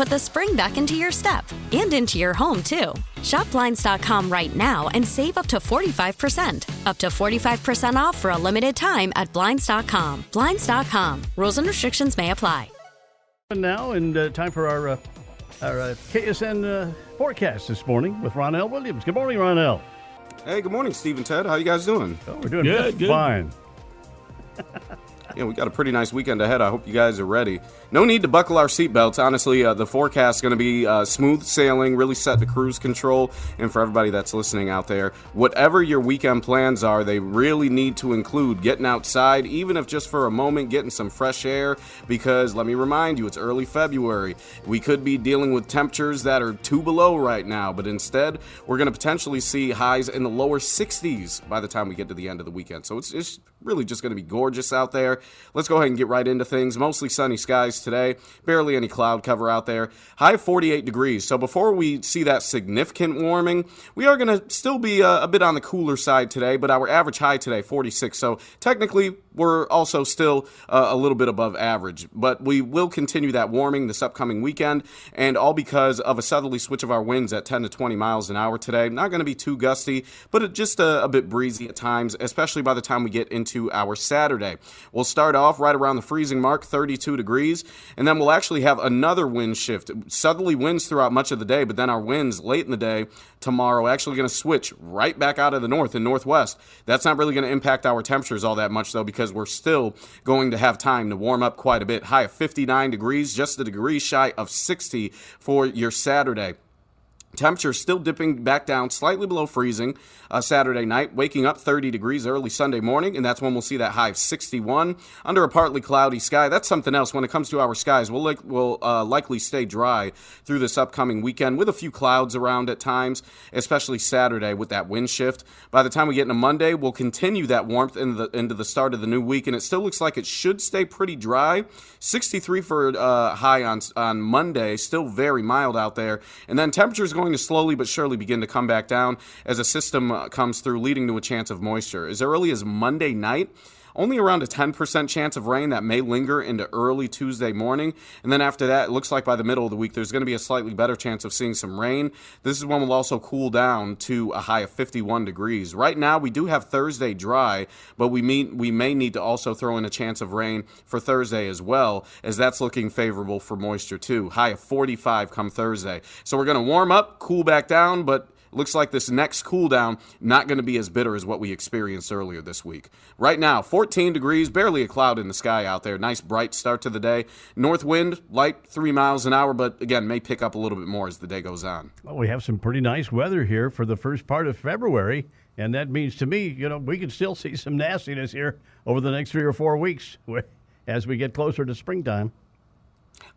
put the spring back into your step and into your home, too. Shop Blinds.com right now and save up to 45%. Up to 45% off for a limited time at Blinds.com. Blinds.com. Rules and restrictions may apply. And now, and uh, time for our, uh, our uh, KSN uh, forecast this morning with Ronell Williams. Good morning, Ronell. Hey, good morning, Steve and Ted. How you guys doing? Oh, we're doing Good, good. fine. Yeah, we got a pretty nice weekend ahead. I hope you guys are ready. No need to buckle our seatbelts. Honestly, uh, the forecast is going to be uh, smooth sailing, really set to cruise control. And for everybody that's listening out there, whatever your weekend plans are, they really need to include getting outside, even if just for a moment, getting some fresh air. Because let me remind you, it's early February. We could be dealing with temperatures that are two below right now, but instead, we're going to potentially see highs in the lower 60s by the time we get to the end of the weekend. So it's, it's really just going to be gorgeous out there. Let's go ahead and get right into things. Mostly sunny skies today, barely any cloud cover out there. High 48 degrees. So before we see that significant warming, we are going to still be uh, a, a bit on the cooler side today, but our average high today, 46. So technically, we're also still uh, a little bit above average, but we will continue that warming this upcoming weekend, and all because of a southerly switch of our winds at 10 to 20 miles an hour today. Not going to be too gusty, but just a, a bit breezy at times, especially by the time we get into our Saturday. We'll start off right around the freezing mark, 32 degrees, and then we'll actually have another wind shift. Southerly winds throughout much of the day, but then our winds late in the day tomorrow actually going to switch right back out of the north and northwest. That's not really going to impact our temperatures all that much though because we're still going to have time to warm up quite a bit. High of 59 degrees, just a degree shy of 60 for your Saturday. Temperature still dipping back down slightly below freezing uh, Saturday night, waking up 30 degrees early Sunday morning, and that's when we'll see that high of 61 under a partly cloudy sky. That's something else. When it comes to our skies, we'll, like, we'll uh, likely stay dry through this upcoming weekend with a few clouds around at times, especially Saturday with that wind shift. By the time we get into Monday, we'll continue that warmth into the, into the start of the new week, and it still looks like it should stay pretty dry. 63 for uh, high on, on Monday, still very mild out there, and then temperatures going to slowly but surely begin to come back down as a system uh, comes through, leading to a chance of moisture. As early as Monday night, only around a 10% chance of rain that may linger into early Tuesday morning. And then after that, it looks like by the middle of the week, there's going to be a slightly better chance of seeing some rain. This is when we'll also cool down to a high of 51 degrees. Right now, we do have Thursday dry, but we, mean, we may need to also throw in a chance of rain for Thursday as well, as that's looking favorable for moisture too. High of 45 come Thursday. So we're going to warm up, cool back down, but looks like this next cool down not going to be as bitter as what we experienced earlier this week. Right now, 14 degrees, barely a cloud in the sky out there. Nice bright start to the day. North wind, light 3 miles an hour, but again, may pick up a little bit more as the day goes on. Well, we have some pretty nice weather here for the first part of February, and that means to me, you know, we can still see some nastiness here over the next three or four weeks as we get closer to springtime.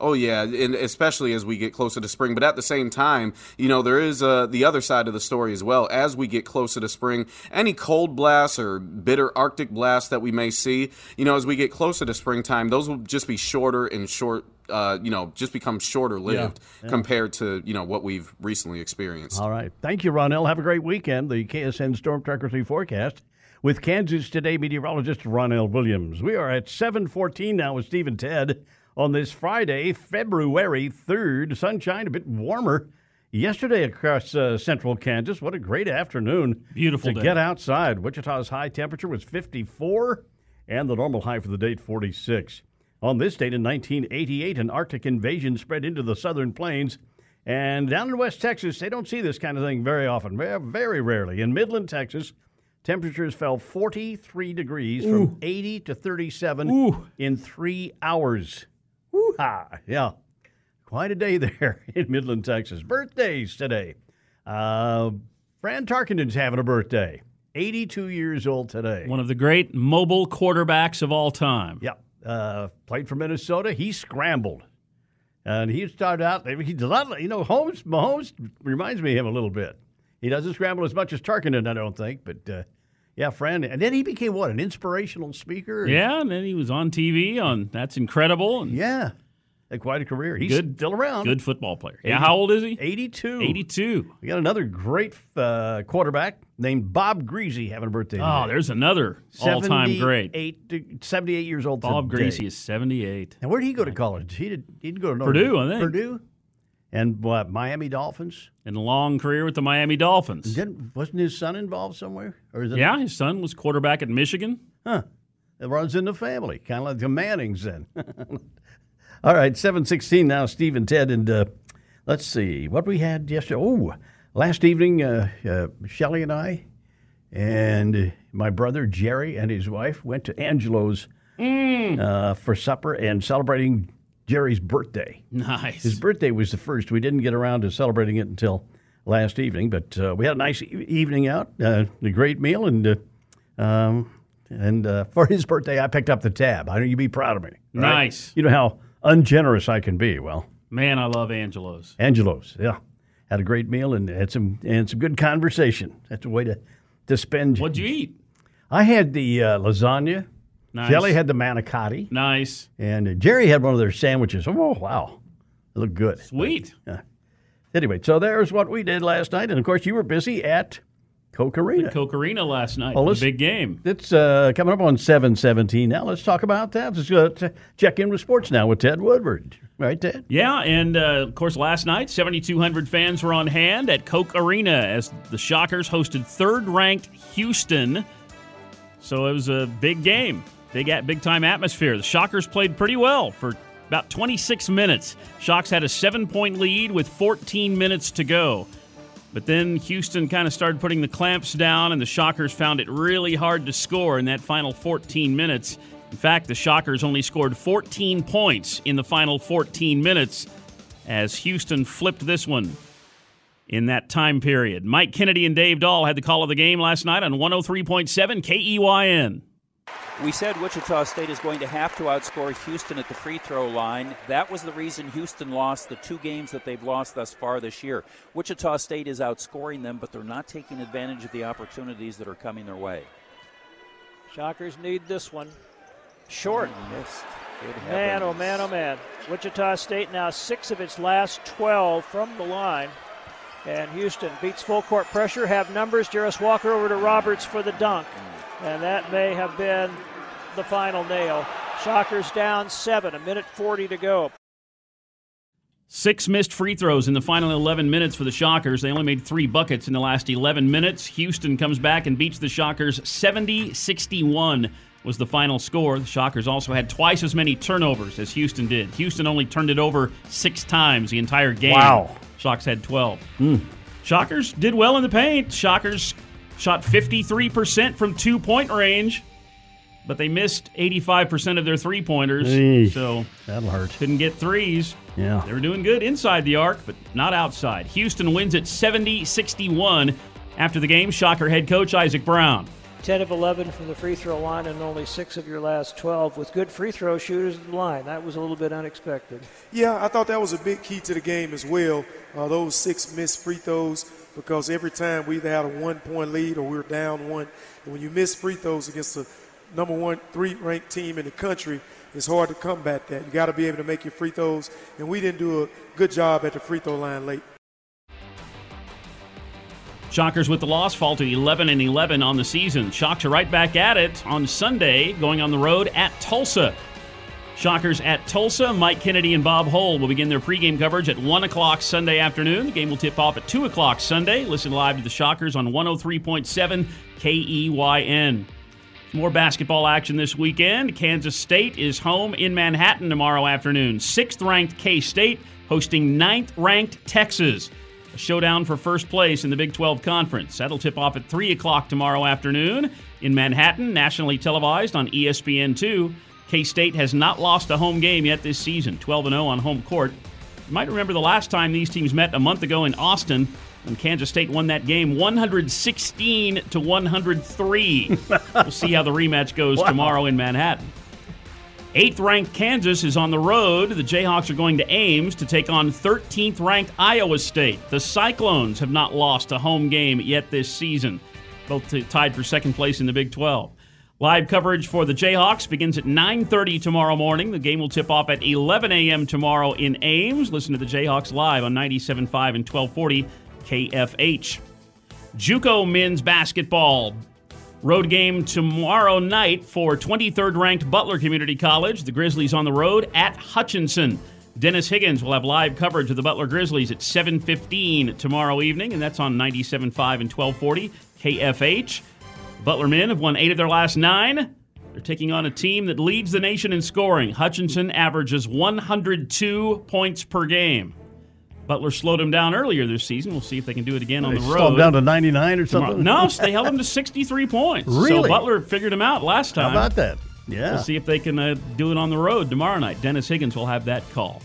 Oh yeah, and especially as we get closer to spring. But at the same time, you know, there is uh, the other side of the story as well. As we get closer to spring, any cold blasts or bitter Arctic blasts that we may see, you know, as we get closer to springtime, those will just be shorter and short. Uh, you know, just become shorter lived Yeah, yeah. compared to you know what we've recently experienced. All right. Thank you, Ronell. Have a great weekend. The KSN Storm Tracker 3 forecast with Kansas Today meteorologist Ronell Williams. We are at 714 now with Steve and Ted on this Friday, February 3rd. Sunshine, a bit warmer yesterday across uh, central Kansas. What a great afternoon. Beautiful to day. get outside. Wichita's high temperature was 54 and the normal high for the date 46. On this date in 1988, an Arctic invasion spread into the southern plains. And down in West Texas, they don't see this kind of thing very often, very, rarely. In Midland, Texas, temperatures fell 43 degrees from 80 to 37 Ooh. in three hours. Ah, yeah. Quite a day there in Midland, Texas. Birthdays today. Uh, Fran Tarkenton's having a birthday. 82 years old today. One of the great mobile quarterbacks of all time. Yep. Uh, played for Minnesota. He scrambled. And he started out, he does not, you know, Holmes, Mahomes reminds me of him a little bit. He doesn't scramble as much as Tarkenton, I don't think, but uh, yeah, friend. And then he became what, an inspirational speaker? Yeah, and then he was on TV on That's Incredible. And Yeah. Had quite a career. He's Good- still around. Good football player. Yeah, how old is he? 82. 82. We got another great uh, quarterback named Bob Griese having a birthday. Oh, today. there's another all-time great. 78 78 years old Bob today. Griese is 78. Now, where did he go to college? He did. He did go to Notre Purdue, I think. Purdue, and what? Miami Dolphins. And a long career with the Miami Dolphins. Didn't, wasn't his son involved somewhere? Or is it? Yeah, his son was quarterback at Michigan. Huh. It runs in the family, kind of like the Mannings then. All right, 716 now, Steve and Ted. And uh, let's see what we had yesterday. Oh, last evening, uh, uh, Shelly and I and my brother Jerry and his wife went to Angelo's uh, for supper and celebrating Jerry's birthday. Nice. His birthday was the first. We didn't get around to celebrating it until last evening, but uh, we had a nice e- evening out, uh, a great meal, and uh, um, and uh, for his birthday, I picked up the tab. I know you'd be proud of me. right? Nice. You know how ungenerous I can be. Well, Man, I love Angelo's. Angelo's, yeah, had a great meal and had some and some good conversation. That's a way to to spend. What'd you eat? I had the uh, lasagna. Nice. Jelly had the manicotti, Nice. and uh, Jerry had one of their sandwiches. Oh wow, it looked good. Sweet. Anyway, so there's what we did last night, and of course you were busy at Koch Arena. Koch Arena last night. Well, big game. It's uh, coming up on 717 now. Let's talk about that. Let's uh, check in with sports now with Ted Woodward. Right, Ted? Yeah, and uh, of course, last night, 7,200 fans were on hand at Koch Arena as the Shockers hosted third ranked Houston. So it was a big game, big, at, big time atmosphere. The Shockers played pretty well for about 26 minutes. Shocks had a seven point lead with 14 minutes to go. But then Houston kind of started putting the clamps down, and the Shockers found it really hard to score in that final 14 minutes. In fact, the Shockers only scored 14 points in the final 14 minutes as Houston flipped this one in that time period. Mike Kennedy and Dave Dahl had the call of the game last night on 103.7 KEYN. We said Wichita State is going to have to outscore Houston at the free throw line. That was the reason Houston lost the two games that they've lost thus far this year. Wichita State is outscoring them, but they're not taking advantage of the opportunities that are coming their way. Shockers need this one. Short. Mm, missed. Good Man, oh man, oh man. Wichita State now six of its last 12 from the line. And Houston beats full court pressure, have numbers. Jarace Walker over to Roberts for the dunk. Mm. And that may have been the final nail. Shockers down seven, a minute 40 to go. Six missed free throws in the final 11 minutes for the Shockers. They only made three buckets in the last 11 minutes. Houston comes back and beats the Shockers 70 61 was the final score. The Shockers also had twice as many turnovers as Houston did. Houston only turned it over six times the entire game. Wow. Shocks had 12. Hmm. Shockers did well in the paint. Shockers shot 53% from two point range, but they missed 85% of their three pointers. Eesh. So That'll hurt. couldn't get threes. Yeah. They were doing good inside the arc, but not outside. Houston wins at 70 61. After the game, Shocker head coach Isaac Brown. 10 of 11 from the free throw line and only six of your last 12 with good free throw shooters at the line. That was a little bit unexpected. Yeah, I thought that was a big key to the game as well. Uh, those six missed free throws because every time we either had a one point lead or we were down one. And when you miss free throws against the number one, three ranked team in the country, it's hard to combat that. You got to be able to make your free throws. And we didn't do a good job at the free throw line late. Shockers with the loss fall to 11 and 11 on the season. Shocks are right back at it on Sunday, going on the road at Tulsa. Shockers at Tulsa. Mike Kennedy and Bob Hull will begin their pregame coverage at 1 o'clock Sunday afternoon. The game will tip off at 2 o'clock Sunday. Listen live to the Shockers on 103.7 KEYN. More basketball action this weekend. Kansas State is home in Manhattan tomorrow afternoon. Sixth ranked K State hosting ninth ranked Texas. A showdown for first place in the Big 12 Conference. That'll tip off at 3 o'clock tomorrow afternoon in Manhattan, nationally televised on ESPN2. K State has not lost a home game yet this season, 12 0 on home court. You might remember the last time these teams met a month ago in Austin when Kansas State won that game 116 to 103. we'll see how the rematch goes wow. tomorrow in Manhattan. Eighth ranked Kansas is on the road. The Jayhawks are going to Ames to take on 13th ranked Iowa State. The Cyclones have not lost a home game yet this season, both tied for second place in the Big 12. Live coverage for the Jayhawks begins at 9:30 tomorrow morning. The game will tip off at 11 a.m. tomorrow in Ames. Listen to the Jayhawks live on 97.5 and 1240 KFH. JUCO men's basketball road game tomorrow night for 23rd ranked Butler Community College. The Grizzlies on the road at Hutchinson. Dennis Higgins will have live coverage of the Butler Grizzlies at 7:15 tomorrow evening, and that's on 97.5 and 1240 KFH. Butler men have won eight of their last nine. They're taking on a team that leads the nation in scoring. Hutchinson averages 102 points per game. Butler slowed them down earlier this season. We'll see if they can do it again on the road. Slowed down to 99 or something? No, they held them to 63 points. Really? So Butler figured them out last time. How about that? Yeah. We'll see if they can uh, do it on the road tomorrow night. Dennis Higgins will have that call.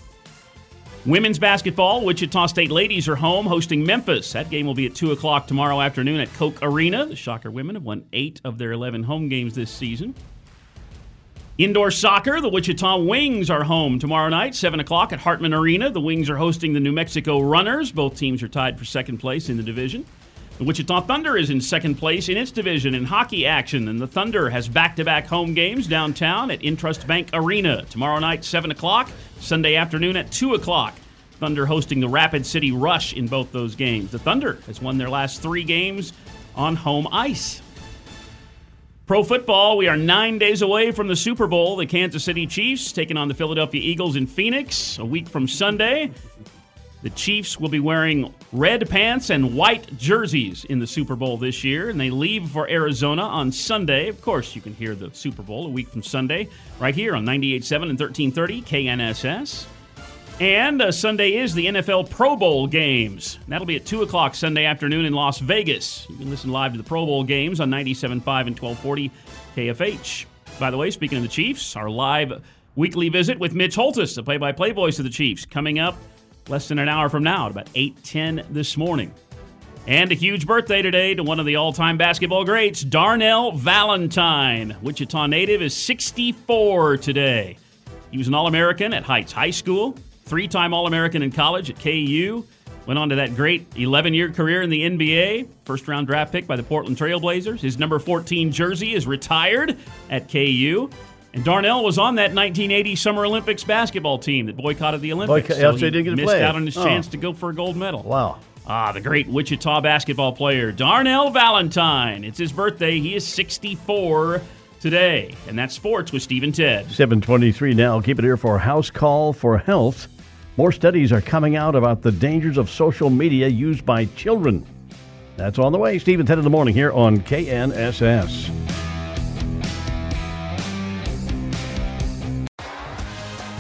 Women's basketball, Wichita State ladies are home hosting Memphis. That game will be at 2 o'clock tomorrow afternoon at Koch Arena. The Shocker women have won eight of their 11 home games this season. Indoor soccer, the Wichita Wings are home tomorrow night, 7 o'clock at Hartman Arena. The Wings are hosting the New Mexico Runners. Both teams are tied for second place in the division. The Wichita Thunder is in second place in its division in hockey action, and the Thunder has back to back home games downtown at Intrust Bank Arena. Tomorrow night, 7 o'clock, Sunday afternoon at 2 o'clock. Thunder hosting the Rapid City Rush in both those games. The Thunder has won their last three games on home ice. Pro football, we are nine days away from the Super Bowl. The Kansas City Chiefs taking on the Philadelphia Eagles in Phoenix a week from Sunday. The Chiefs will be wearing red pants and white jerseys in the Super Bowl this year, and they leave for Arizona on Sunday. Of course, you can hear the Super Bowl a week from Sunday right here on 98.7 and 1330 KNSS. And uh, Sunday is the NFL Pro Bowl games. That'll be at 2 o'clock Sunday afternoon in Las Vegas. You can listen live to the Pro Bowl games on 97.5 and 1240 KFH. By the way, speaking of the Chiefs, our live weekly visit with Mitch Holthus, the play-by-play voice of the Chiefs, coming up less than an hour from now at about 8.10 this morning. And a huge birthday today to one of the all-time basketball greats, Darnell Valentine. Wichita native is 64 today. He was an All-American at Heights High School, three time All American in college at KU. Went on to that great 11 year career in the NBA. First round draft pick by the Portland Trailblazers. His number 14 jersey is retired at KU. And Darnell was on that 1980 Summer Olympics basketball team that boycotted the Olympics. Boycott, so he didn't get missed play. out on his oh. chance to go for a gold medal. Wow. Ah, the great Wichita basketball player, Darnell Valentine. It's his birthday. He is 64 today. And that's sports with Steve and Ted. 723 now. Keep it here for House Call for Health. More studies are coming out about the dangers of social media used by children. That's on the way. And Ted in the morning here on KNSS.